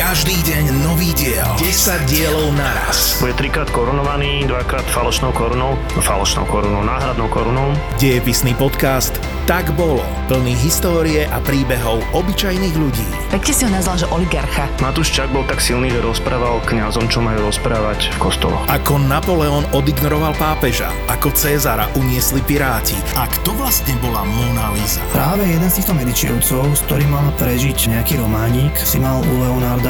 Každý deň nový diel. 10 dielov naraz. Bude trikrát korunovaný, dvakrát falošnou korunou, no falošnou korunou, náhradnou korunou. Dejepisný podcast Tak bolo. Plný histórie a príbehov obyčajných ľudí. Pekne si ho nazval, že oligarcha. Matúš Čak bol tak silný, že rozprával kňazom, čo majú rozprávať v kostoloch. Ako Napoleon odignoroval pápeža, ako Cezara uniesli piráti a kto vlastne bola Mona Lisa. Práve jeden z týchto medičievcov, s ktorým mal prežiť nejaký románik, si mal u Leonarda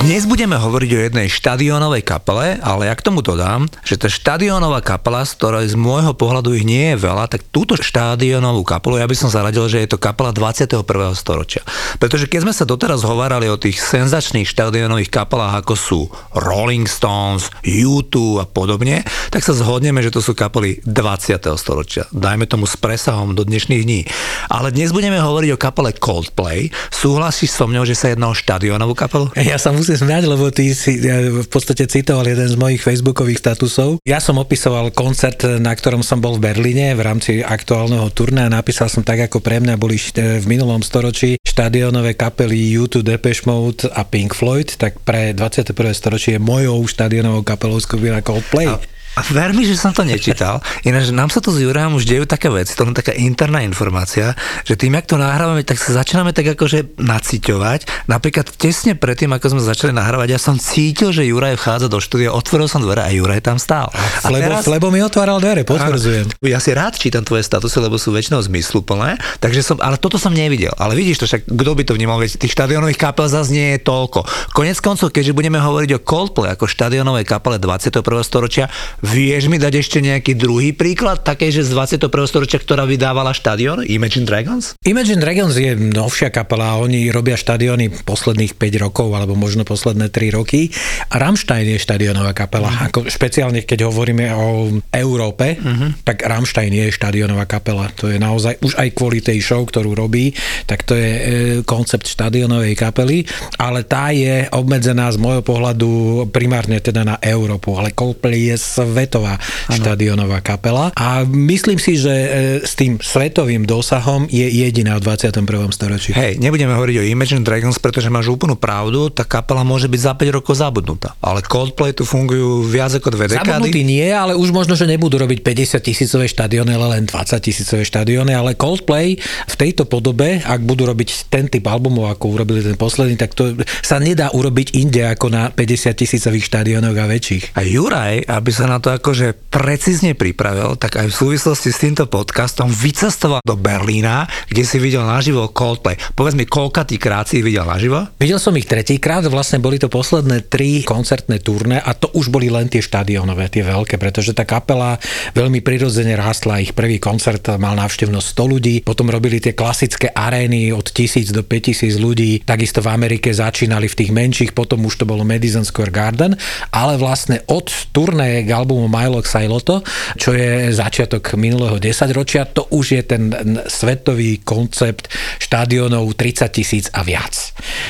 Dnes budeme hovoriť o jednej štadiónovej kapele, ale ja k tomu dodám, že tá štadiónová kapela, z ktorej z môjho pohľadu ich nie je veľa, tak túto štadiónovú kapelu ja by som zaradil, že je to kapela 21. storočia. Pretože keď sme sa doteraz hovárali o tých senzačných štadiónových kapelách, ako sú Rolling Stones, U2 a podobne, tak sa zhodneme, že to sú kapely 20. storočia. Dajme tomu s presahom do dnešných dní. Ale dnes budeme hovoriť o kapele Coldplay. Súhlasíš so mnou, že sa jedná o štadiónovú kapelu? Ja sa musím musím smiať, lebo ty si v podstate citoval jeden z mojich facebookových statusov. Ja som opisoval koncert, na ktorom som bol v Berlíne v rámci aktuálneho turné a napísal som tak, ako pre mňa boli v minulom storočí štadionové kapely U2, Depeche Mode a Pink Floyd, tak pre 21. storočie je mojou štadionovou kapelou skupina Coldplay. A a ver mi, že som to nečítal. Ináč nám sa tu s Jurajom už dejú také veci, to je taká interná informácia, že tým, jak to nahrávame, tak sa začíname tak akože naciťovať. Napríklad tesne predtým, ako sme začali nahrávať, ja som cítil, že Juraj vchádza do štúdia, otvoril som dvere a Juraj tam stál. A Flebo, teraz... Flebo mi otváral dvere, potvrdzujem. Ja si rád čítam tvoje statusy, lebo sú väčšinou zmysluplné, takže som, ale toto som nevidel. Ale vidíš to, však kto by to vnímal, veď tých štadionových kapel zase nie je toľko. Konec koncov, keďže budeme hovoriť o Coldplay ako štadionovej kapele 21. storočia, Vieš mi dať ešte nejaký druhý príklad, také, že z 21. storočia, ktorá vydávala štadión, Imagine Dragons? Imagine Dragons je novšia kapela, oni robia štadióny posledných 5 rokov, alebo možno posledné 3 roky. A Rammstein je štadiónová kapela. Mm. Ako špeciálne, keď hovoríme o Európe, mm-hmm. tak Rammstein je štadiónová kapela. To je naozaj, už aj kvôli tej show, ktorú robí, tak to je e, koncept štadiónovej kapely, ale tá je obmedzená z môjho pohľadu primárne teda na Európu, ale Coldplay je svetová štadionová kapela a myslím si, že e, s tým svetovým dosahom je jediná v 21. storočí. Hej, nebudeme hovoriť o Imagine Dragons, pretože máš úplnú pravdu, tá kapela môže byť za 5 rokov zabudnutá. Ale Coldplay tu fungujú viac ako dve dekády. Zabudnutý nie, ale už možno, že nebudú robiť 50 tisícové štadióny, ale len 20 tisícové štadióny, ale Coldplay v tejto podobe, ak budú robiť ten typ albumov, ako urobili ten posledný, tak to sa nedá urobiť inde ako na 50 tisícových štadiónoch a väčších. A Juraj, aby sa na to akože precízne pripravil, tak aj v súvislosti s týmto podcastom vycestoval do Berlína, kde si videl naživo Coldplay. Povedz mi, koľkatý krát si ich videl naživo? Videl som ich tretíkrát, vlastne boli to posledné tri koncertné turné a to už boli len tie štadionové, tie veľké, pretože tá kapela veľmi prirodzene rástla. Ich prvý koncert mal návštevnosť 100 ľudí, potom robili tie klasické arény od 1000 do 5000 ľudí, takisto v Amerike začínali v tých menších, potom už to bolo Madison Square Garden, ale vlastne od turné albumu Milo Xailoto, čo je začiatok minulého desaťročia. To už je ten svetový koncept štádionov 30 tisíc a viac.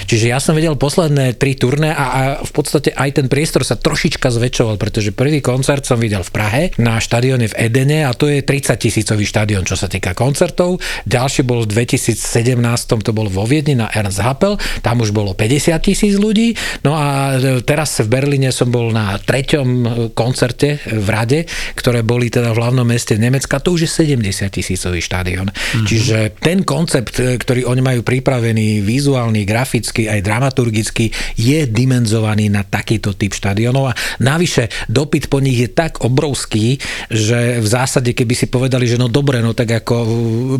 Čiže ja som vedel posledné tri turné a, a v podstate aj ten priestor sa trošička zväčšoval, pretože prvý koncert som videl v Prahe na štadióne v Edene a to je 30 tisícový štadión, čo sa týka koncertov. Ďalší bol v 2017, to bol vo Viedni na Ernst Happel, tam už bolo 50 tisíc ľudí. No a teraz v Berlíne som bol na treťom koncerte v Rade, ktoré boli teda v hlavnom meste Nemecka, to už je 70 tisícový štadión. Mm-hmm. Čiže ten koncept, ktorý oni majú pripravený, vizuálny, grafický, aj dramaturgicky, je dimenzovaný na takýto typ štadionov a navyše dopyt po nich je tak obrovský, že v zásade, keby si povedali, že no dobre, no tak ako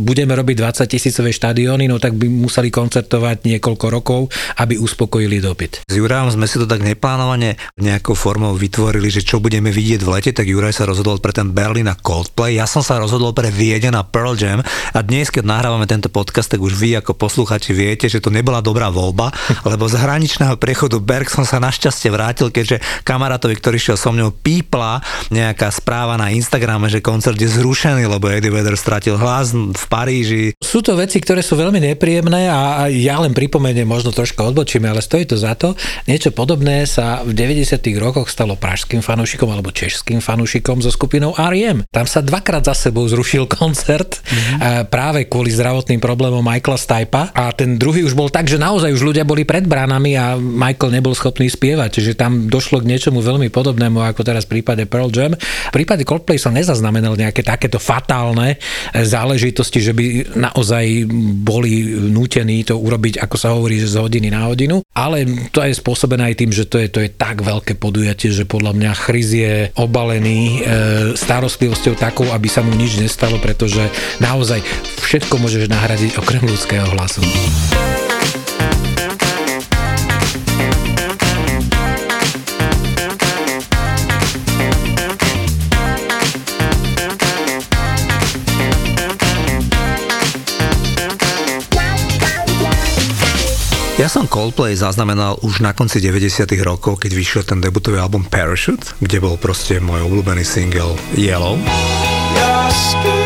budeme robiť 20 tisícové štadióny, no tak by museli koncertovať niekoľko rokov, aby uspokojili dopyt. S Jurajom sme si to tak neplánovane nejakou formou vytvorili, že čo budeme vidieť v lete, tak Juraj sa rozhodol pre ten Berlin a Coldplay, ja som sa rozhodol pre Vieden a Pearl Jam a dnes, keď nahrávame tento podcast, tak už vy ako posluchači viete, že to nebola dobrá voľba, lebo z hraničného prechodu Berg som sa našťastie vrátil, keďže kamarátovi, ktorý šiel so mnou, pípla nejaká správa na Instagrame, že koncert je zrušený, lebo Eddie Vedder stratil hlas v Paríži. Sú to veci, ktoré sú veľmi nepríjemné a ja len pripomeniem, možno troška odbočíme, ale stojí to za to. Niečo podobné sa v 90. rokoch stalo pražským fanúšikom alebo českým fanúšikom so skupinou R.E.M. Tam sa dvakrát za sebou zrušil koncert mm-hmm. práve kvôli zdravotným problémom Michaela Stipa a ten druhý už bol tak, že naozaj už ľudia boli pred bránami a Michael nebol schopný spievať, čiže tam došlo k niečomu veľmi podobnému ako teraz v prípade Pearl Jam. V prípade Coldplay sa nezaznamenal nejaké takéto fatálne záležitosti, že by naozaj boli nútení to urobiť, ako sa hovorí, že z hodiny na hodinu, ale to je spôsobené aj tým, že to je, to je tak veľké podujatie, že podľa mňa Chryz je obalený e, starostlivosťou takou, aby sa mu nič nestalo, pretože naozaj všetko môžeš nahradiť okrem ľudského hlasu. Ja som Coldplay zaznamenal už na konci 90 rokov, keď vyšiel ten debutový album Parachute, kde bol proste môj obľúbený single Yellow. Your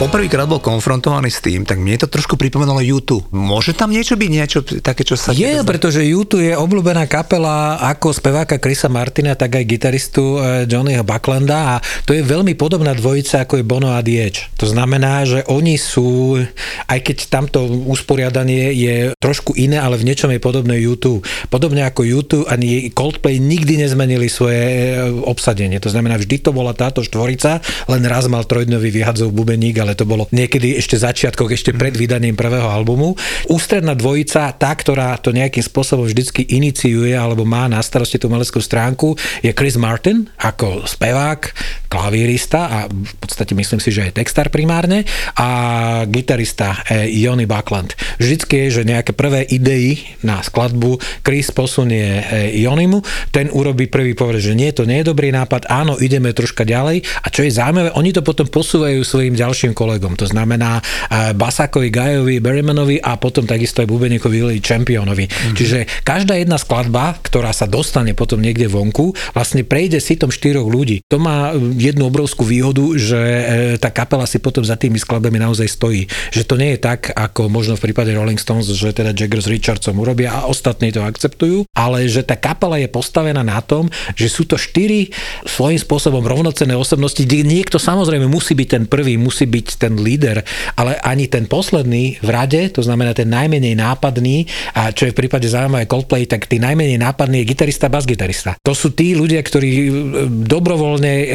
poprvýkrát bol konfrontovaný s tým, tak mne to trošku pripomenulo YouTube. Môže tam niečo byť, niečo také, čo sa... Je, pretože YouTube je obľúbená kapela ako speváka Chrisa Martina, tak aj gitaristu eh, Johnnyho Bucklanda a to je veľmi podobná dvojica ako je Bono a The Edge. To znamená, že oni sú, aj keď tamto usporiadanie je trošku iné, ale v niečom je podobné YouTube. Podobne ako YouTube ani Coldplay nikdy nezmenili svoje eh, obsadenie. To znamená, vždy to bola táto štvorica, len raz mal trojdňový vyhadzov bubeník, ale ale to bolo niekedy ešte začiatkoch, ešte pred vydaním prvého albumu. Ústredná dvojica, tá, ktorá to nejakým spôsobom vždycky iniciuje alebo má na starosti tú meleckú stránku, je Chris Martin ako spevák, klavírista a v podstate myslím si, že aj textár primárne a gitarista eh, Johnny Buckland. Vždycky je, že nejaké prvé idei na skladbu Chris posunie eh, Jonimu, ten urobí prvý povede, že nie, to nie je dobrý nápad, áno, ideme troška ďalej a čo je zaujímavé, oni to potom posúvajú svojim ďalším kolegom. To znamená uh, Basakovi, Gajovi, Berrymanovi a potom takisto aj Bubeníkovi Lili Championovi. Mm-hmm. Čiže každá jedna skladba, ktorá sa dostane potom niekde vonku, vlastne prejde si tom štyroch ľudí. To má jednu obrovskú výhodu, že e, tá kapela si potom za tými skladbami naozaj stojí. Že to nie je tak, ako možno v prípade Rolling Stones, že teda Jagger s Richardsom urobia a ostatní to akceptujú, ale že tá kapela je postavená na tom, že sú to štyri svojím spôsobom rovnocenné osobnosti, kde niekto samozrejme musí byť ten prvý, musí byť ten líder, ale ani ten posledný v rade, to znamená ten najmenej nápadný, a čo je v prípade zaujímavé Coldplay, tak tí najmenej nápadný je gitarista, basgitarista. To sú tí ľudia, ktorí e, dobrovoľne e,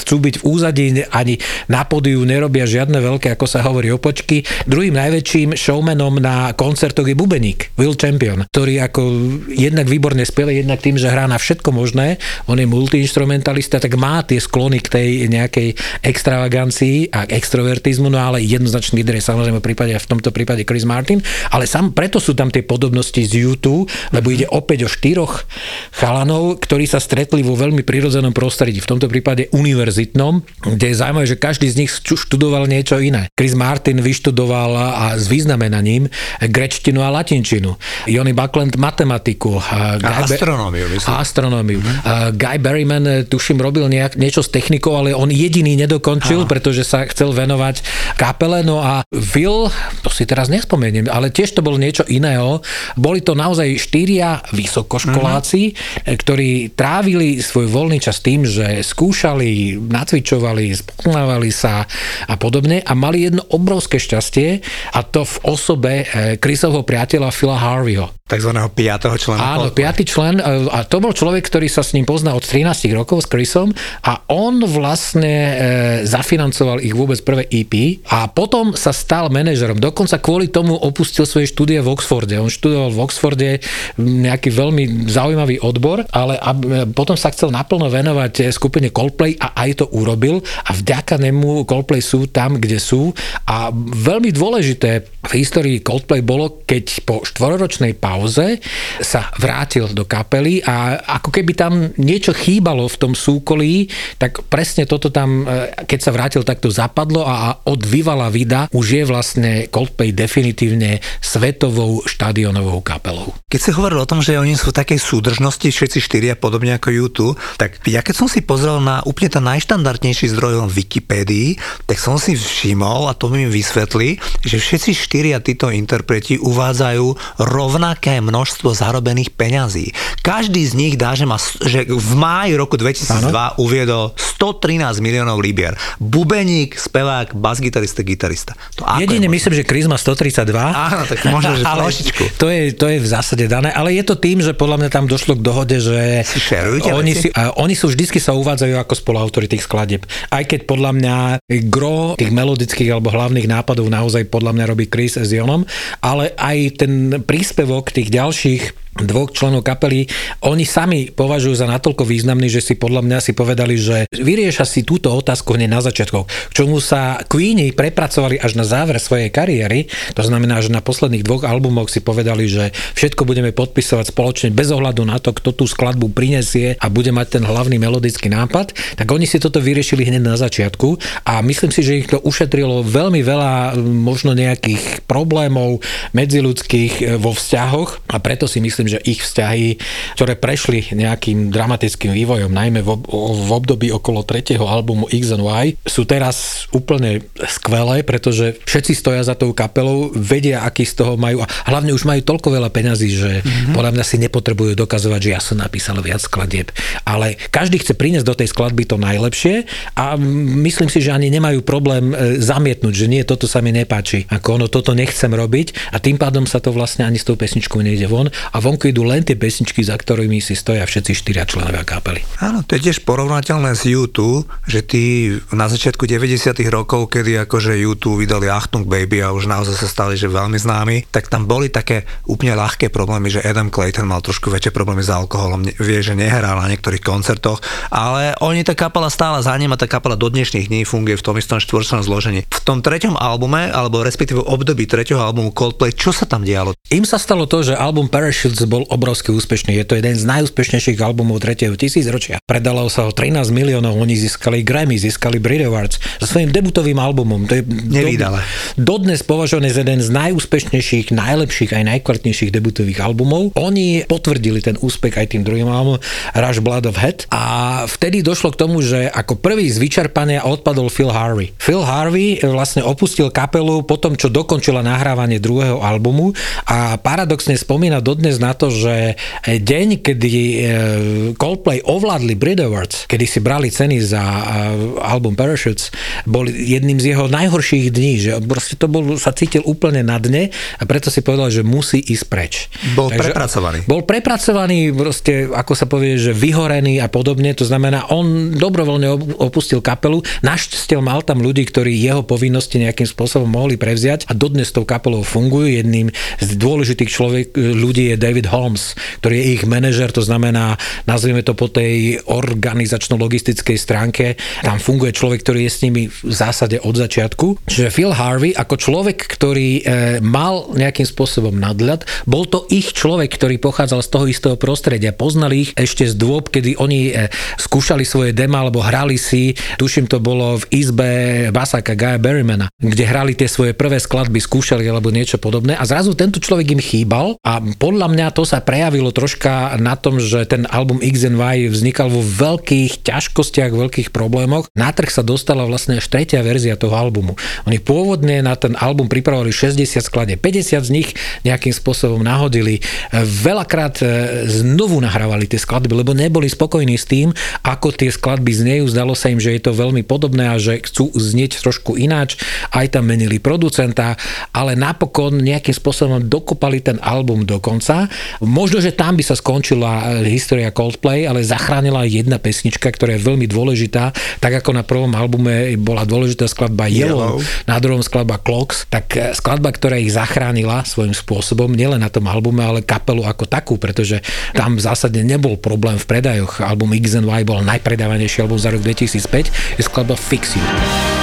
chcú byť v úzadí, ani na podiu nerobia žiadne veľké, ako sa hovorí, opočky. Druhým najväčším showmanom na koncertoch je Bubeník, Will Champion, ktorý ako jednak výborne spieva, jednak tým, že hrá na všetko možné, on je multiinstrumentalista, tak má tie sklony k tej nejakej extravagancii a extrovertizmu, no ale jednoznačný líder je samozrejme v, prípade, v tomto prípade Chris Martin, ale sam preto sú tam tie podobnosti z YouTube, lebo ide opäť o štyroch chalanov, ktorí sa stretli vo veľmi prirodzenom prostredí, v tomto prípade univerzitnom, kde je zaujímavé, že každý z nich študoval niečo iné. Chris Martin vyštudoval a s významenaním grečtinu a latinčinu. Johnny Buckland matematiku. A astronómiu, myslím. Astronómiu. Uh-huh. Guy Berryman, eh, tuším, robil nejak, niečo s technikou, ale on jediný nedokončil, Aha. pretože sa chcel venovať kapele. No a Will, to si teraz nespomeniem, ale tiež to bolo niečo iného. Boli to naozaj štyria vysokoškoláci, uh-huh. ktorí trávili svoj voľný čas tým, že skúšali, nacvičovali, spoznávali sa a podobne a mali jedno obrovské šťastie a to v osobe eh, Chrisovho priateľa Phila Harveyho takzvaného piatého člena. Áno, piatý člen e, a to bol človek, ktorý sa s ním pozná od 13 rokov s Chrisom a on vlastne e, zafinancoval ich vôbec prvé EP a potom sa stal manažerom. Dokonca kvôli tomu opustil svoje štúdie v Oxforde. On študoval v Oxforde nejaký veľmi zaujímavý odbor, ale a, e, potom sa chcel naplno venovať e, skupine Coldplay a aj to urobil a vďaka nemu Coldplay sú tam, kde sú a veľmi dôležité v histórii Coldplay bolo, keď po štvororočnej pauze pauze sa vrátil do kapely a ako keby tam niečo chýbalo v tom súkolí, tak presne toto tam, e, keď sa vrátil, tak to zapadlo a od Vivala Vida už je vlastne Coldplay definitívne svetovou štadionovou kapelou. Keď si hovoril o tom, že oni sú v takej súdržnosti, všetci štyria, podobne ako YouTube, tak ja keď som si pozrel na úplne ten najštandardnejší zdroj Wikipédii, tak som si všimol, a to mi vysvetlí, že všetci štyria títo interpreti uvádzajú rovnaké veľké množstvo zarobených peňazí. Každý z nich dá, že, má, že v máji roku 2002 ano. uviedol 113 miliónov libier. Bubeník, spevák, basgitarista, gitarista. To Jedine myslím, že Chris má 132. Áno, tak možno, že ale To je, to je v zásade dané, ale je to tým, že podľa mňa tam došlo k dohode, že si oni, si, a oni sú vždycky sa uvádzajú ako spoluautori tých skladieb. Aj keď podľa mňa gro tých melodických alebo hlavných nápadov naozaj podľa mňa robí Chris s Jonom, ale aj ten príspevok tých ďalších dvoch členov kapely, oni sami považujú za natoľko významný, že si podľa mňa si povedali, že vyrieša si túto otázku hneď na začiatku, k čomu sa Queenie prepracovali až na záver svojej kariéry, to znamená, že na posledných dvoch albumoch si povedali, že všetko budeme podpisovať spoločne bez ohľadu na to, kto tú skladbu prinesie a bude mať ten hlavný melodický nápad, tak oni si toto vyriešili hneď na začiatku a myslím si, že ich to ušetrilo veľmi veľa možno nejakých problémov medziludských vo vzťahoch a preto si myslím, myslím, že ich vzťahy, ktoré prešli nejakým dramatickým vývojom, najmä v, v období okolo tretieho albumu X and Y, sú teraz úplne skvelé, pretože všetci stoja za tou kapelou, vedia, aký z toho majú a hlavne už majú toľko veľa peňazí, že mm-hmm. podľa mňa si nepotrebujú dokazovať, že ja som napísal viac skladieb. Ale každý chce priniesť do tej skladby to najlepšie a myslím si, že ani nemajú problém e, zamietnúť, že nie, toto sa mi nepáči, ako ono, toto nechcem robiť a tým pádom sa to vlastne ani s tou pesničkou nejde von a vo vonku idú len tie pesničky, za ktorými si stoja všetci štyria členovia kapely. Áno, to je tiež porovnateľné s YouTube, že tí na začiatku 90 rokov, kedy akože YouTube vydali Achtung Baby a už naozaj sa stali, že veľmi známi, tak tam boli také úplne ľahké problémy, že Adam Clayton mal trošku väčšie problémy s alkoholom, vie, že nehral na niektorých koncertoch, ale oni tá kapela stála za ním a tá kapela do dnešných dní funguje v tom istom štvorčnom zložení. V tom treťom albume, alebo respektíve období tretieho albumu Coldplay, čo sa tam dialo? Im sa stalo to, že album Parachutes bol obrovsky úspešný. Je to jeden z najúspešnejších albumov 3. tisícročia. Predalo sa ho 13 miliónov, oni získali Grammy, získali Brit Awards so svojím debutovým albumom. To je Nevýdale. Dodnes považovaný za jeden z najúspešnejších, najlepších aj najkvalitnejších debutových albumov. Oni potvrdili ten úspech aj tým druhým albumom Rush Blood of Head a vtedy došlo k tomu, že ako prvý z vyčerpania odpadol Phil Harvey. Phil Harvey vlastne opustil kapelu po tom, čo dokončila nahrávanie druhého albumu a paradoxne spomína dodnes na to, že deň, kedy e, Coldplay ovládli Brit Awards, kedy si brali ceny za e, album Parachutes, bol jedným z jeho najhorších dní, že proste to bol, sa cítil úplne na dne a preto si povedal, že musí ísť preč. Bol Takže prepracovaný. Bol prepracovaný, proste, ako sa povie, že vyhorený a podobne, to znamená, on dobrovoľne opustil kapelu, našťastie mal tam ľudí, ktorí jeho povinnosti nejakým spôsobom mohli prevziať a dodnes tou kapelou fungujú. Jedným z dôležitých človek, ľudí je David Holmes, ktorý je ich manažer, to znamená, nazvime to po tej organizačno-logistickej stránke. Tam funguje človek, ktorý je s nimi v zásade od začiatku. Čiže Phil Harvey ako človek, ktorý e, mal nejakým spôsobom nadhľad, bol to ich človek, ktorý pochádzal z toho istého prostredia. Poznali ich ešte z dôb, kedy oni e, skúšali svoje dema alebo hrali si, tuším to bolo v izbe Basaka Guy Berrymana, kde hrali tie svoje prvé skladby, skúšali alebo niečo podobné a zrazu tento človek im chýbal a podľa mňa to sa prejavilo troška na tom, že ten album X and Y vznikal vo veľkých ťažkostiach, veľkých problémoch. Na trh sa dostala vlastne až tretia verzia toho albumu. Oni pôvodne na ten album pripravovali 60 skladeb, 50 z nich nejakým spôsobom nahodili. Veľakrát e, znovu nahrávali tie skladby, lebo neboli spokojní s tým, ako tie skladby znejú. Zdalo sa im, že je to veľmi podobné a že chcú znieť trošku ináč. Aj tam menili producenta, ale napokon nejakým spôsobom dokopali ten album do konca. Možno, že tam by sa skončila e, história Coldplay, ale zachránila jedna pesnička, ktorá je veľmi dôležitá, tak ako na prvom albume bola dôležitá skladba Yellow, Yellow. na druhom skladba Clocks, tak e, skladba, ktorá ich zachránila svojím spôsobom, nielen na tom albume, ale kapelu ako takú, pretože tam zásadne nebol problém v predajoch. Album X and Y bol najpredávanejší album za rok 2005, je skladba Fix You.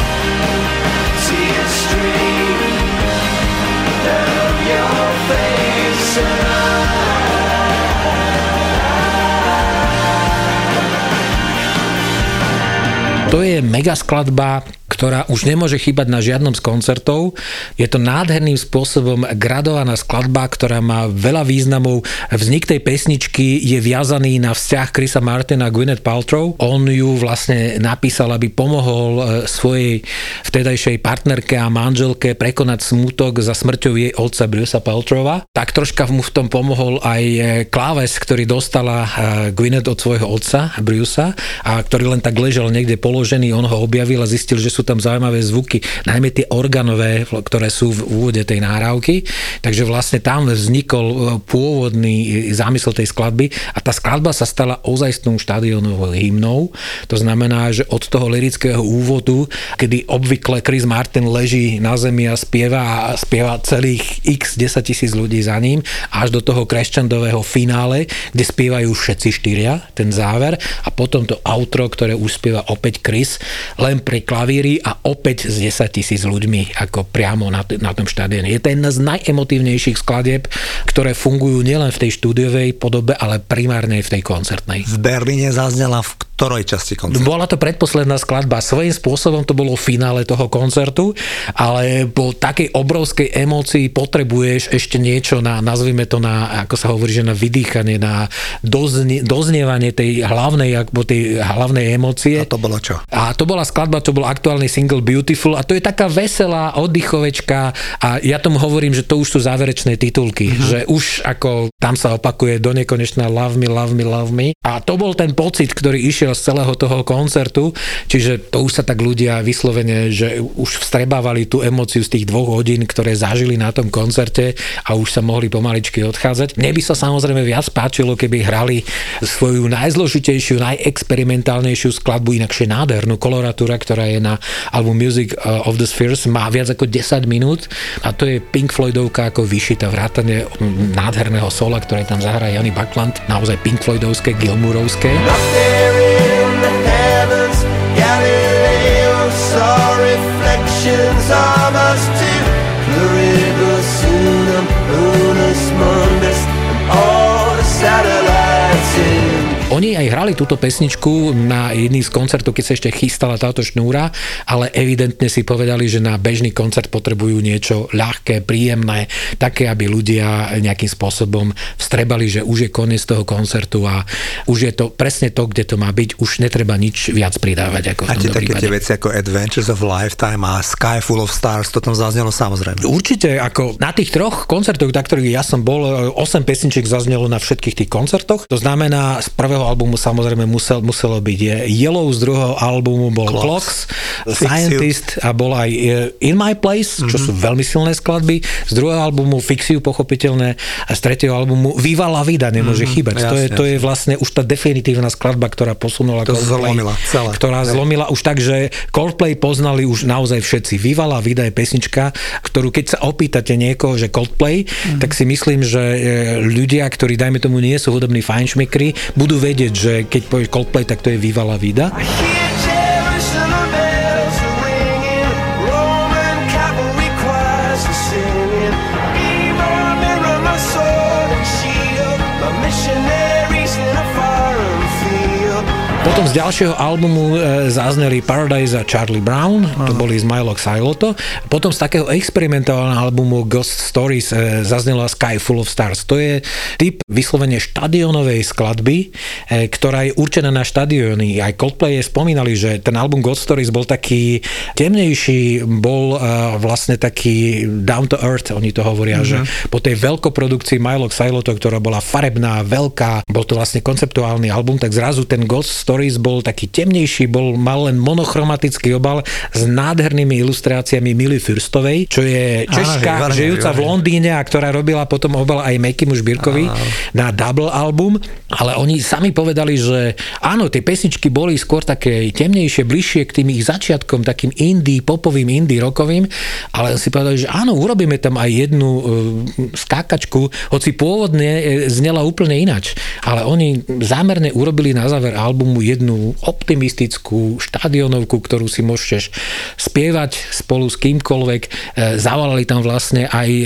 To je mega skladba, ktorá už nemôže chýbať na žiadnom z koncertov. Je to nádherným spôsobom gradovaná skladba, ktorá má veľa významov. Vznik tej pesničky je viazaný na vzťah Chrisa Martina a Gwyneth Paltrow. On ju vlastne napísal, aby pomohol e, svojej vtedajšej partnerke a manželke prekonať smutok za smrťou jej otca Brucea Paltrowa. Tak troška mu v tom pomohol aj e, kláves, ktorý dostala e, Gwyneth od svojho otca Brucea a ktorý len tak ležal niekde položený, on ho objavil a zistil, že sú tam zaujímavé zvuky, najmä tie organové, ktoré sú v úvode tej náravky. Takže vlastne tam vznikol e, pôvodný zámysel tej skladby a tá skladba sa stala ozajstnou štadionovou hymnou. To znamená, že od toho lirického úvodu, kedy obvykle Chris Martin leží na zemi a spieva a spieva celých x 10 tisíc ľudí za ním, až do toho crescendového finále, kde spievajú všetci štyria, ten záver a potom to outro, ktoré už spieva opäť Chris, len pri klavíri Alžírii a opäť s 10 tisíc ľuďmi ako priamo na, t- na tom štadióne. Je to jedna z najemotívnejších skladieb, ktoré fungujú nielen v tej štúdiovej podobe, ale primárne v tej koncertnej. V Berlíne zaznela v ktorej časti koncertu? Bola to predposledná skladba. Svojím spôsobom to bolo finále toho koncertu, ale po takej obrovskej emócii potrebuješ ešte niečo na, nazvime to na, ako sa hovorí, že na vydýchanie, na doznie, doznievanie tej hlavnej, ako tej hlavnej emócie. A to bolo čo? A to bola skladba, to bol aktuálny single Beautiful a to je taká veselá oddychovečka a ja tomu hovorím, že to už sú záverečné titulky, mm-hmm. že už ako tam sa opakuje do nekonečná Love me, love me, love me a to bol ten pocit, ktorý išiel z celého toho koncertu, čiže to už sa tak ľudia vyslovene, že už vstrebávali tú emociu z tých dvoch hodín, ktoré zažili na tom koncerte a už sa mohli pomaličky odchádzať. Mne by sa samozrejme viac páčilo, keby hrali svoju najzložitejšiu, najexperimentálnejšiu skladbu, inakšie nádhernú koloratúra, ktorá je na album Music uh, of the Spheres, má viac ako 10 minút a to je Pink Floydovka ako vyšita vrátane nádherného sola, ktoré tam zahrá Jany Buckland, naozaj Pink Floydovské, Gilmurovské. Galileo oni aj hrali túto pesničku na jedný z koncertov, keď sa ešte chystala táto šnúra, ale evidentne si povedali, že na bežný koncert potrebujú niečo ľahké, príjemné, také, aby ľudia nejakým spôsobom vstrebali, že už je koniec toho koncertu a už je to presne to, kde to má byť, už netreba nič viac pridávať. Ako a tie také tie veci ako Adventures of Lifetime a Sky Full of Stars, to tam zaznelo samozrejme. Určite, ako na tých troch koncertoch, na ktorých ja som bol, 8 pesničiek zaznelo na všetkých tých koncertoch. To znamená, z prvého albumu samozrejme musel, muselo byť. Je Yellow z druhého albumu bol Clocks, Clocks Scientist a bol aj eh, In My Place, čo mm-hmm. sú veľmi silné skladby. Z druhého albumu Fix You, pochopiteľné. A z tretieho albumu Viva la Vida nemôže mm-hmm. chýbať. Jasne, to, je, to je vlastne už tá definitívna skladba, ktorá posunula To Coldplay, zlomila celé. ktorá zlomila už tak, že Coldplay poznali už naozaj všetci. Viva la Vida je pesnička, ktorú keď sa opýtate niekoho, že Coldplay, mm-hmm. tak si myslím, že e, ľudia, ktorí dajme tomu nie sú hudobní fajnšmekri, budú vedieť, že keď povie Coldplay, tak to je Viva la Vida. Potom z ďalšieho albumu e, zazneli Paradise a Charlie Brown, to boli z Milo Xyloto. Potom z takého experimentálneho albumu Ghost Stories e, zaznela Sky Full of Stars. To je typ vyslovene štadionovej skladby, e, ktorá je určená na štadióny. Aj Coldplay spomínali, že ten album Ghost Stories bol taký temnejší, bol vlastne taký down to earth, oni to hovoria, mm-hmm. že po tej veľkoprodukcii Milo Xyloto, ktorá bola farebná, veľká, bol to vlastne konceptuálny album, tak zrazu ten Ghost Stories bol taký temnejší, bol, mal len monochromatický obal s nádhernými ilustráciami Mily Fürstovej, čo je Češka, výborne, žijúca v. Londýne a ktorá robila potom obal aj Mekimu Žbírkovi na double album, ale oni sami povedali, že áno, tie pesničky boli skôr také temnejšie, bližšie k tým ich začiatkom, takým indie, popovým, indie rokovým, ale si povedali, že áno, urobíme tam aj jednu e, skákačku, hoci pôvodne e, znela úplne inač, ale oni zámerne urobili na záver albumu jednu optimistickú štádionovku, ktorú si môžeš spievať spolu s kýmkoľvek. E, Zavolali tam vlastne aj e,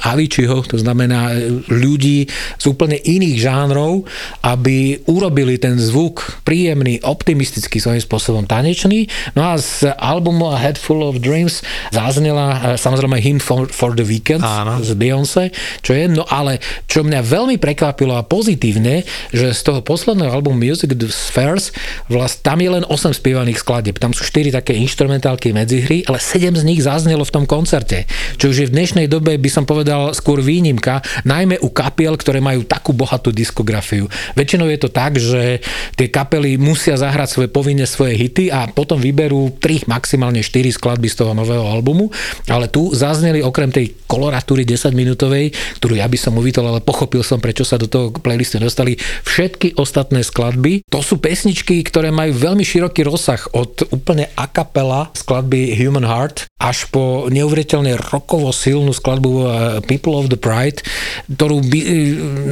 Aviciiho, to znamená e, ľudí z úplne iných žánrov, aby urobili ten zvuk príjemný, optimistický svojím spôsobom tanečný. No a z albumu A Head Full of Dreams zaznela samozrejme Hymn for, for the Weekend Áno. z Beyoncé, čo je, no ale čo mňa veľmi prekvapilo a pozitívne, že z toho posledného albumu Music the Spheres, vlast, tam je len 8 spievaných skladieb, tam sú 4 také instrumentálky medzihry, ale 7 z nich zaznelo v tom koncerte, čo už je v dnešnej dobe, by som povedal, skôr výnimka, najmä u kapiel, ktoré majú takú bohatú diskografiu. Väčšinou je to tak, že tie kapely musia zahrať svoje povinne svoje hity a potom vyberú 3, maximálne 4 skladby z toho nového albumu, ale tu zazneli okrem tej koloratúry 10 minútovej, ktorú ja by som uvítol, ale pochopil som, prečo sa do toho playlistu dostali všetky ostatné skladby. To sú pesničky, ktoré majú veľmi široký rozsah od úplne a cappella skladby Human Heart až po neuveriteľne rokovo silnú skladbu eh, People of the Pride, ktorú by eh,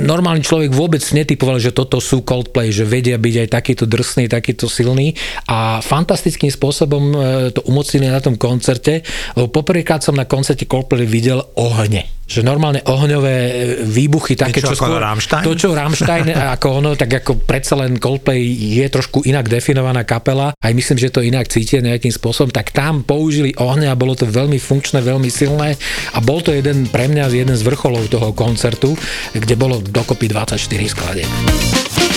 normálny človek vôbec netypoval, že toto sú Coldplay, že vedia byť aj takýto drsný, takýto silný a fantastickým spôsobom eh, to umocnili na tom koncerte, lebo poprvýkrát som na koncerte Coldplay videl ohne že normálne ohňové e, výbuchy, také Niečo čo ako Rammstein? to, čo Rammstein, ako ono, tak ako predsa len Coldplay je trošku inak definovaná kapela, aj myslím, že to inak cítia nejakým spôsobom, tak tam použili ohne a bolo to veľmi funkčné, veľmi silné a bol to jeden pre mňa jeden z vrcholov toho koncertu, kde bolo dokopy 24 skladieb.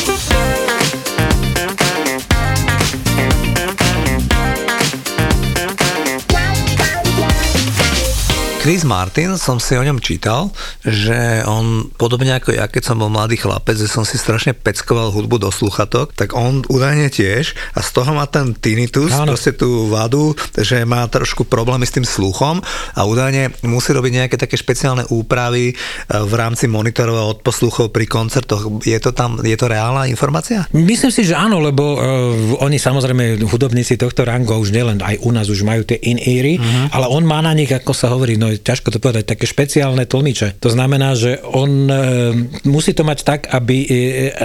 Chris Martin, som si o ňom čítal, že on, podobne ako ja, keď som bol mladý chlapec, že som si strašne peckoval hudbu do sluchatok, tak on údajne tiež a z toho má ten tinnitus, Áno. proste tú vadu, že má trošku problémy s tým sluchom a údajne musí robiť nejaké také špeciálne úpravy e, v rámci monitorov a odposluchov pri koncertoch. Je to tam, je to reálna informácia? Myslím si, že áno, lebo uh, oni samozrejme hudobníci tohto rangu už nielen aj u nás už majú tie in-eary, uh-huh. ale on má na nich, ako sa hovorí, no ťažko to povedať, také špeciálne tlmiče. To znamená, že on uh, musí to mať tak, aby uh,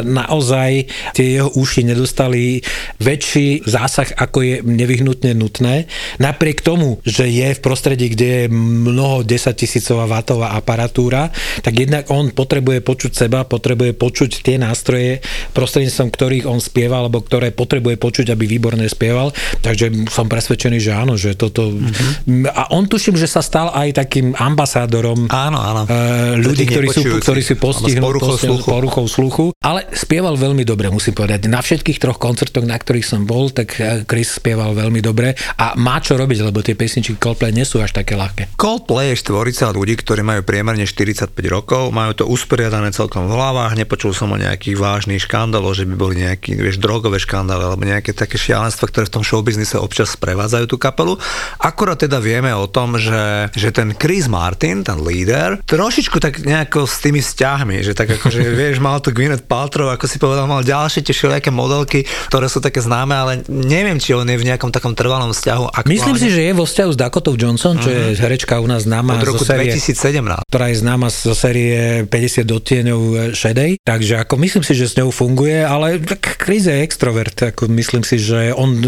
naozaj tie jeho uši nedostali väčší zásah, ako je nevyhnutne nutné. Napriek tomu, že je v prostredí, kde je mnoho desaťtisícová vatová aparatúra, tak jednak on potrebuje počuť seba, potrebuje počuť tie nástroje, prostredníctvom ktorých on spieva, alebo ktoré potrebuje počuť, aby výborne spieval. Takže som presvedčený, že áno, že toto... Mm-hmm. A on tuším, že sa stal aj takým ambasádorom Áno, áno. e, ľudí, ktorí sú, ktorí sú postihnutí poruchou sluchu. poruchou sluchu. Ale spieval veľmi dobre, musím povedať. Na všetkých troch koncertoch, na ktorých som bol, tak e, Chris spieval veľmi dobre a má čo robiť, lebo tie pesničky Coldplay nie sú až také ľahké. Coldplay je štvorica ľudí, ktorí majú priemerne 45 rokov, majú to usporiadané celkom v hlavách, nepočul som o nejakých vážnych škandáloch, že by boli nejaké, vieš, drogové škandály alebo nejaké také šialenstva, ktoré v tom showbiznise občas sprevádzajú tú kapelu. Akorát teda vieme o tom, že, že ten Chris Martin, ten líder, trošičku tak nejako s tými vzťahmi, že tak akože, vieš, mal tu Gwyneth Paltrow, ako si povedal, mal ďalšie tie všelijaké modelky, ktoré sú také známe, ale neviem, či on je v nejakom takom trvalom vzťahu. Aktuálne. Myslím si, že je vo vzťahu s Dakotou Johnson, čo je herečka u nás známa od roku zo série, 2017. ktorá je známa zo série 50 odtieňov šedej. Takže ako myslím si, že s ňou funguje, ale tak Chris je extrovert. Ako myslím si, že on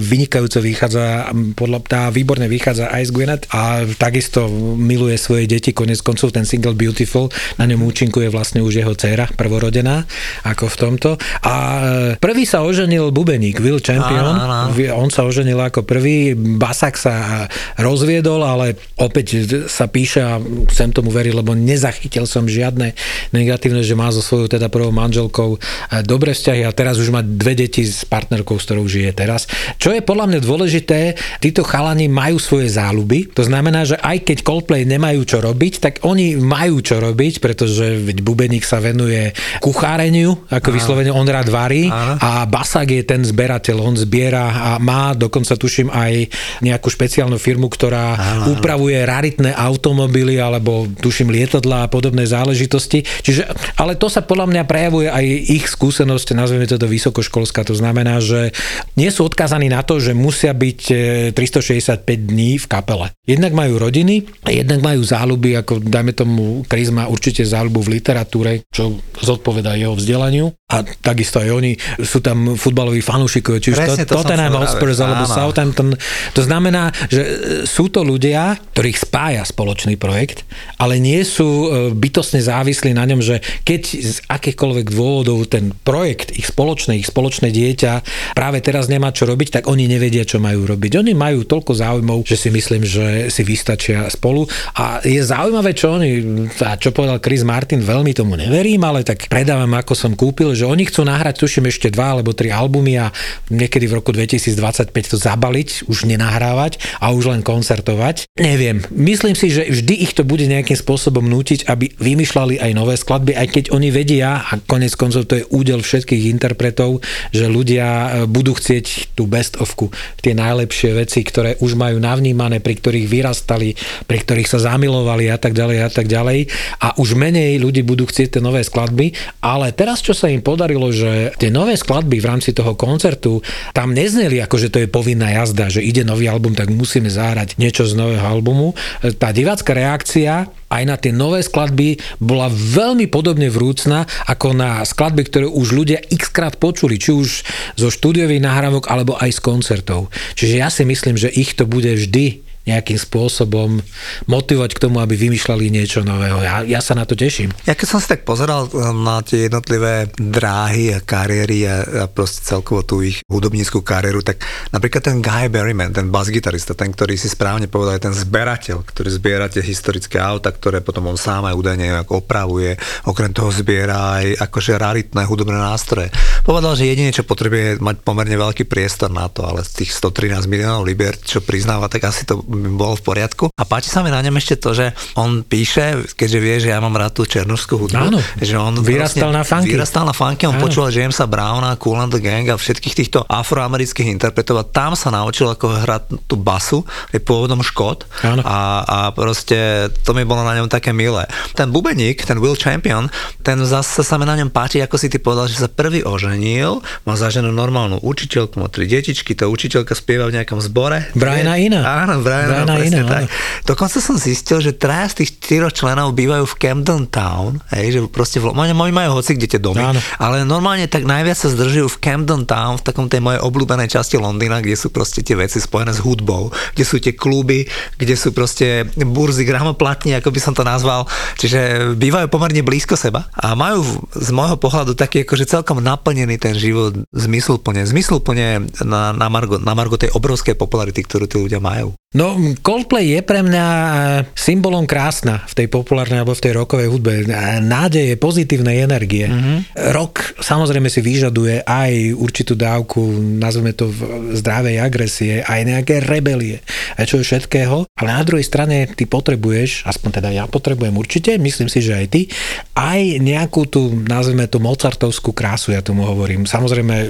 vynikajúco vychádza, podľa tá výborne vychádza aj z Gwyneth a takisto miluje svoje deti. Konec koncov ten single Beautiful, na ňom účinkuje vlastne už jeho dcéra, prvorodená, ako v tomto. A e, prvý sa oženil Bubeník, Will Champion. Áno, áno. On sa oženil ako prvý, Basak sa rozviedol, ale opäť sa píše a sem tomu veriť, lebo nezachytil som žiadne negatívne, že má so svojou teda prvou manželkou eh, dobré vzťahy a teraz už má dve deti s partnerkou, s ktorou žije teraz. Čo je podľa mňa dôležité, títo chalani majú svoje záľuby, to znamená, že aj keď Coldplay nemajú čo robiť, tak oni majú čo robiť, pretože veď Bubeník sa venuje kucháreniu, ako vyslovene on rád varí Áno. a Basak je ten zberateľ, on zbiera a má dokonca tuším aj nejakú špeciálnu firmu, ktorá upravuje raritné automobily alebo tuším lietadla a podobné záležitosti. Čiže, ale to sa podľa mňa prejavuje aj ich skúsenosť, nazveme to vysokoškolská, to znamená, že nie sú odkázaní na to, že musia byť e, 365 dní v kapele. Jednak majú rodiny, a jednak majú záľuby, ako dajme tomu, Chris má určite záľubu v literatúre, čo zodpovedá jeho vzdelaniu. A takisto aj oni sú tam futbaloví fanúšikovia, či už to, to Tottenham Hotspurs alebo Áno. Southampton. To znamená, že e, sú to ľudia, ktorých spája spoločný projekt, ale nie sú e, bytostne závislí na ňom, že keď z akýchkoľvek dôvodov ten projekt, ich spoločné, ich spoločné dieťa práve teraz nemá čo robiť, tak oni nevedia, čo majú robiť. Oni majú toľko záujmov, že si myslím, že si vystačia spolu. A je zaujímavé, čo oni, a čo povedal Chris Martin, veľmi tomu neverím, ale tak predávam, ako som kúpil, že oni chcú nahrať, tuším, ešte dva alebo tri albumy a niekedy v roku 2025 to zabaliť, už nenahrávať a už len koncertovať. Neviem. Myslím si, že vždy ich to bude nejakým spôsobom nútiť, aby vymýšľali aj nové skladby, aj keď oni vedia, a konec koncov to je údel všetkých interpretov, že ľudia e, budú chcieť tú best ofku, tie najlepšie veci, ktoré už majú navnímané, pri ktorých vyrastali, pri ktorých sa zamilovali a tak ďalej a tak ďalej. A už menej ľudí budú chcieť tie nové skladby, ale teraz, čo sa im podarilo, že tie nové skladby v rámci toho koncertu tam nezneli ako, že to je povinná jazda, že ide nový album, tak musíme zahrať niečo z nového albumu. Tá divácka reakcia aj na tie nové skladby bola veľmi podobne vrúcna ako na skladby, ktoré už ľudia x krát počuli, či už zo štúdiových nahrávok alebo aj z koncertov. Čiže ja si myslím, že ich to bude vždy nejakým spôsobom motivovať k tomu, aby vymýšľali niečo nového. Ja, ja sa na to teším. Ja keď som si tak pozeral um, na tie jednotlivé dráhy a kariéry a, a proste celkovo tú ich hudobníckú kariéru, tak napríklad ten Guy Berryman, ten bas-gitarista, ten, ktorý si správne povedal, je ten zberateľ, ktorý zbiera tie historické auta, ktoré potom on sám aj údajne opravuje, okrem toho zbiera aj akože raritné hudobné nástroje. Povedal, že jedine, čo potrebuje je mať pomerne veľký priestor na to, ale z tých 113 miliónov libier, čo priznáva, tak asi to bolo v poriadku. A páči sa mi na ňom ešte to, že on píše, keďže vie, že ja mám rád tú černovskú hudbu, Áno. že on Vyrastal na funky. Vyrastal na funky, on Áno. počúval Jamesa Browna, Cool and the Gang a všetkých týchto afroamerických interpretov a tam sa naučil ako hrať tú basu, je pôvodom Áno. a, a proste to mi bolo na ňom také milé. Ten bubeník, ten Will Champion, ten zase sa mi na ňom páči, ako si ty povedal, že sa prvý oženil, má za ženu normálnu učiteľku, má tri detičky, tá učiteľka spieva v nejakom zbore. Briana Ina. Áno, Briana, Briana presne Ina, tak. Dokonca som zistil, že traja z tých štyroch členov bývajú v Camden Town, hej, že proste v, oni, majú hoci kde tie domy, Áno. ale normálne tak najviac sa zdržujú v Camden Town, v takom tej mojej obľúbenej časti Londýna, kde sú proste tie veci spojené s hudbou, kde sú tie kluby, kde sú proste burzy, gramoplatní, ako by som to nazval, čiže bývajú pomerne blízko seba a majú z môjho pohľadu taký akože celkom naplnený ten život zmysluplne, zmysluplne na, na, margo, na margo tej obrovskej popularity, ktorú tí ľudia majú. No, Coldplay je pre mňa e, symbolom krásna v tej populárnej alebo v tej rokovej hudbe. E, Nádeje, pozitívnej energie. Mm-hmm. Rok samozrejme si vyžaduje aj určitú dávku, nazveme to zdravej agresie, aj nejaké rebelie, aj čo všetkého. Ale na druhej strane ty potrebuješ, aspoň teda ja potrebujem určite, myslím si, že aj ty, aj nejakú tú, nazveme to Mozartovskú krásu, ja tomu hovorím. Samozrejme,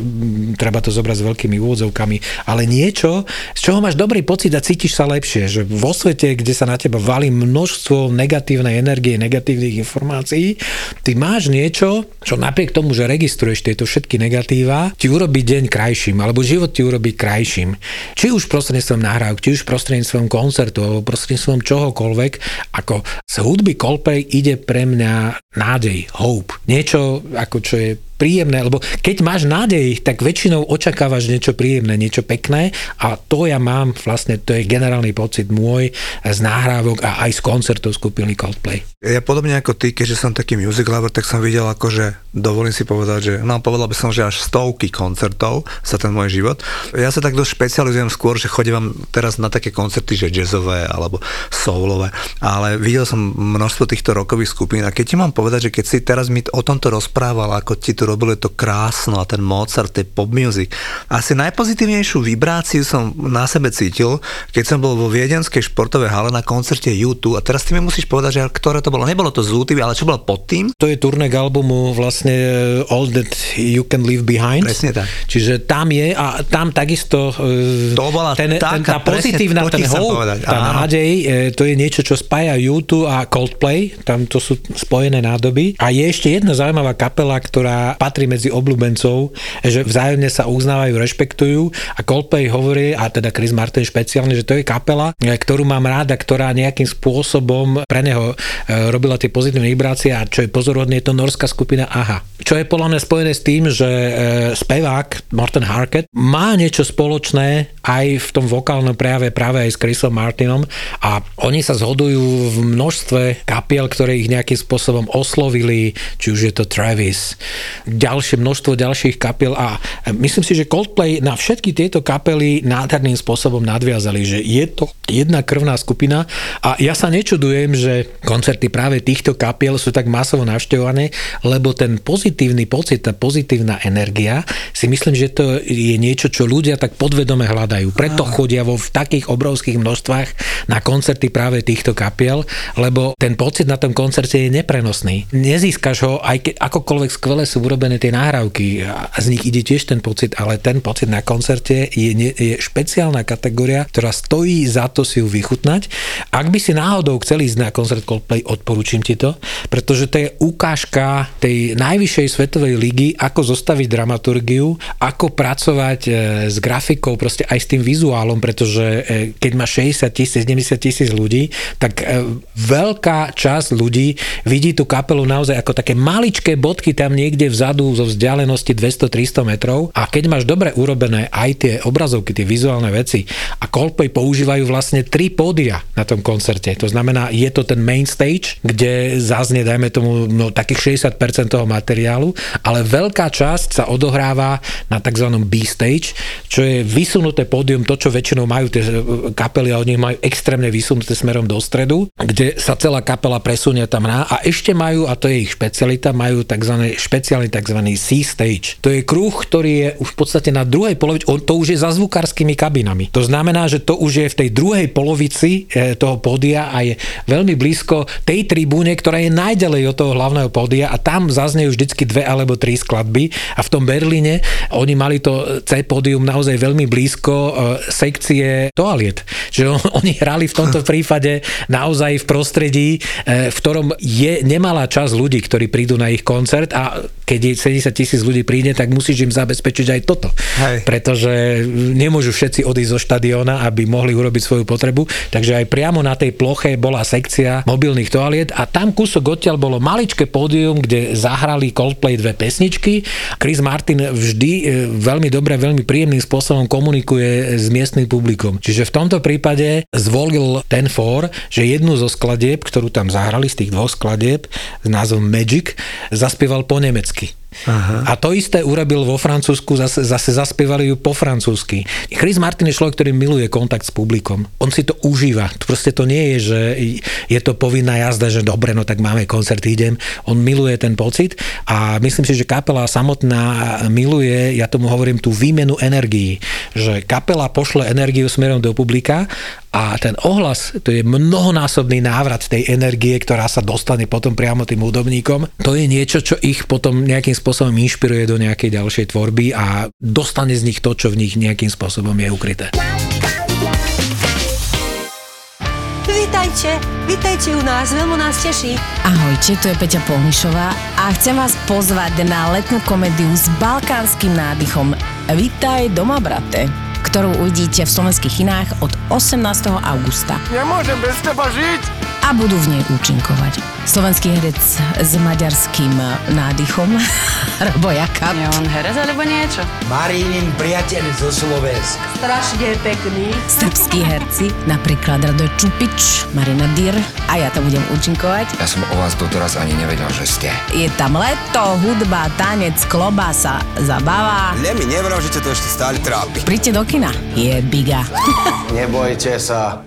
treba to zobrať s veľkými úvodzovkami, ale niečo, z čoho máš dobrý pocit a cítiš sa lepšie, že vo svete, kde sa na teba valí množstvo negatívnej energie, negatívnych informácií, ty máš niečo, čo napriek tomu, že registruješ tieto všetky negatíva, ti urobí deň krajším, alebo život ti urobí krajším. Či už prostredníctvom nahrávok, či už prostredníctvom koncertu, alebo prostredníctvom čohokoľvek, ako z hudby Coldplay ide pre mňa nádej, hope. Niečo, ako čo je príjemné, lebo keď máš nádej, tak väčšinou očakávaš niečo príjemné, niečo pekné a to ja mám vlastne, to je generálny pocit môj z nahrávok a aj z koncertov skupiny Coldplay. Ja podobne ako ty, keďže som taký music lover, tak som videl akože, dovolím si povedať, že no povedal by som, že až stovky koncertov za ten môj život. Ja sa tak dosť špecializujem skôr, že chodím teraz na také koncerty, že jazzové alebo soulové, ale videl som množstvo týchto rokových skupín a keď ti mám povedať, že keď si teraz mi o tomto rozprával, ako ti to robilo to krásno a ten Mozart, tej pop music, asi najpozitívnejšiu vibráciu som na sebe cítil, keď som bol vo viedenskej športovej hale na koncerte U2 a teraz ty mi musíš povedať, že ktoré to bolo. Nebolo to z U2, ale čo bolo pod tým? To je turné k albumu vlastne eh, All That You Can Leave Behind. Presne tak. Čiže tam je a tam takisto eh, To bola ten, ten, taká- tá pozitívna, ten hope, povedať, tá áno. nádej, eh, to je niečo, čo spája U2 a Coldplay, tam to sú spojené nádoby. A je ešte jedna zaujímavá kapela, ktorá patrí medzi obľúbencov, že vzájomne sa uznávajú, rešpektujú a Coldplay hovorí, a teda Chris Martin špeciálne, že to je kapela, eh, ktorú mám ráda, ktorá nejakým spôsobom pre neho eh, robila tie pozitívne vibrácie a čo je pozorodné, je to norská skupina AHA. Čo je podľa mňa spojené s tým, že eh, spevák Morten Harket má niečo spoločné aj v tom vokálnom prejave práve aj s Chrisom Martinom a oni sa zhodujú v množstve kapiel, ktoré ich nejakým spôsobom oslovili, či už je to Travis, ďalšie množstvo ďalších kapiel a myslím si, že Coldplay na všetky tieto kapely nádherným spôsobom nadviazali, že je to jedna krvná skupina a ja sa nečudujem, že koncerty práve týchto kapiel sú tak masovo navštevované, lebo ten pozitívny pocit, tá pozitívna energia, si myslím, že to je niečo, čo ľudia tak podvedome hľadajú. Preto chodia vo v takých obrovských množstvách na koncerty práve týchto kapiel, lebo ten pocit na tom koncerte je neprenosný. Nezískaš ho, aj keď akokoľvek skvelé sú urobené tie nahrávky a z nich ide tiež ten pocit, ale ten pocit na koncerte je, je špeciálna kategória, ktorá stojí za to si ju vychutnať. Ak by si náhodou chcel ísť na koncert Coldplay, odporúčam ti to, pretože to je ukážka tej najvyššej svetovej ligy, ako zostaviť dramaturgiu, ako pracovať e, s grafikou, proste aj s tým vizuálom, pretože e, keď má 60 tisíc, 70 tisíc ľudí, tak e, veľká časť ľudí vidí tú kapelu naozaj ako také maličké bodky tam niekde vzadu zo vzdialenosti 200-300 metrov a keď máš dobre urobené aj tie obrazovky, tie vizuálne veci a Coldplay používajú vlastne tri pódia na tom koncerte. To znamená, je to ten main stage, kde zaznie, dajme tomu, no, takých 60% toho materiálu, ale veľká časť sa odohráva na tzv. B-stage, čo je vysunuté pódium, to, čo väčšinou majú tie e, kapely a oni majú extrémne vysunuté smerom do stredu, kde sa celá kapela presunie tam na a ešte majú, a to je ich špecialita, majú tzv. špeciálny tzv. C-stage. To je kruh, ktorý je už v podstate na druhej polovici, to už je za zvukárskymi kabinami. To znamená, že to už je v tej druhej polovici e, toho pódia a je veľmi blízko tej tribúne, ktorá je najďalej od toho hlavného pódia a tam zaznejú vždycky dve alebo tri skladby a v tom Berlíne oni mali to C pódium naozaj veľmi blízko e, sekcie toaliet. Že on- oni hrali v tomto prípade naozaj v prostredí, e, v ktorom je nemalá časť ľudí, ktorí prídu na ich koncert a keď je 70 tisíc ľudí príde, tak musíš im zabezpečiť aj toto. Hej. Pretože nemôžu všetci odísť zo štadióna, aby mohli urobiť svoju potrebu. Takže aj priamo na tej ploche bola sekcia mobilných toaliet a tam kúsok odtiaľ bolo maličké pódium, kde zahrali Coldplay dve pesničky. Chris Martin vždy e, veľmi dobre, veľmi príjemným spôsobom komunikuje s miestnym publikom. Čiže v tomto prípade zvolil ten for, že jednu zo skladieb, ktorú tam zahrali z tých dvoch skladieb s názvom Magic, zaspieval po nemecky. Bye. Aha. A to isté urobil vo Francúzsku, zase, zase zaspievali ju po francúzsky. Chris Martin je človek, ktorý miluje kontakt s publikom. On si to užíva. Proste to nie je, že je to povinná jazda, že dobre, no tak máme koncert, idem. On miluje ten pocit a myslím si, že kapela samotná miluje, ja tomu hovorím, tú výmenu energií. Že kapela pošle energiu smerom do publika a ten ohlas, to je mnohonásobný návrat tej energie, ktorá sa dostane potom priamo tým hudobníkom. To je niečo, čo ich potom nejakým spôsobom inšpiruje do nejakej ďalšej tvorby a dostane z nich to, čo v nich nejakým spôsobom je ukryté. Vítajte, vítajte u nás, veľmi nás teší. Ahojte, tu je Peťa Polnišová a chcem vás pozvať na letnú komédiu s balkánskym nádychom Vítaj doma, brate ktorú uvidíte v slovenských kinách od 18. augusta. Nemôžem bez teba žiť! A budú v nej účinkovať. Slovenský herec s maďarským nádychom, Robo Jakab. Je on herec alebo niečo? Marínin priateľ zo Slovenska. Strašne pekný. Srbskí herci, napríklad Radoj Čupič, Marina Dyr a ja to budem účinkovať. Ja som o vás doteraz ani nevedel, že ste. Je tam leto, hudba, tanec, klobasa, zabava. Ne mi nevral, že ťa to ešte stále trápi. Príďte do kina. Je biga. Nebojte sa,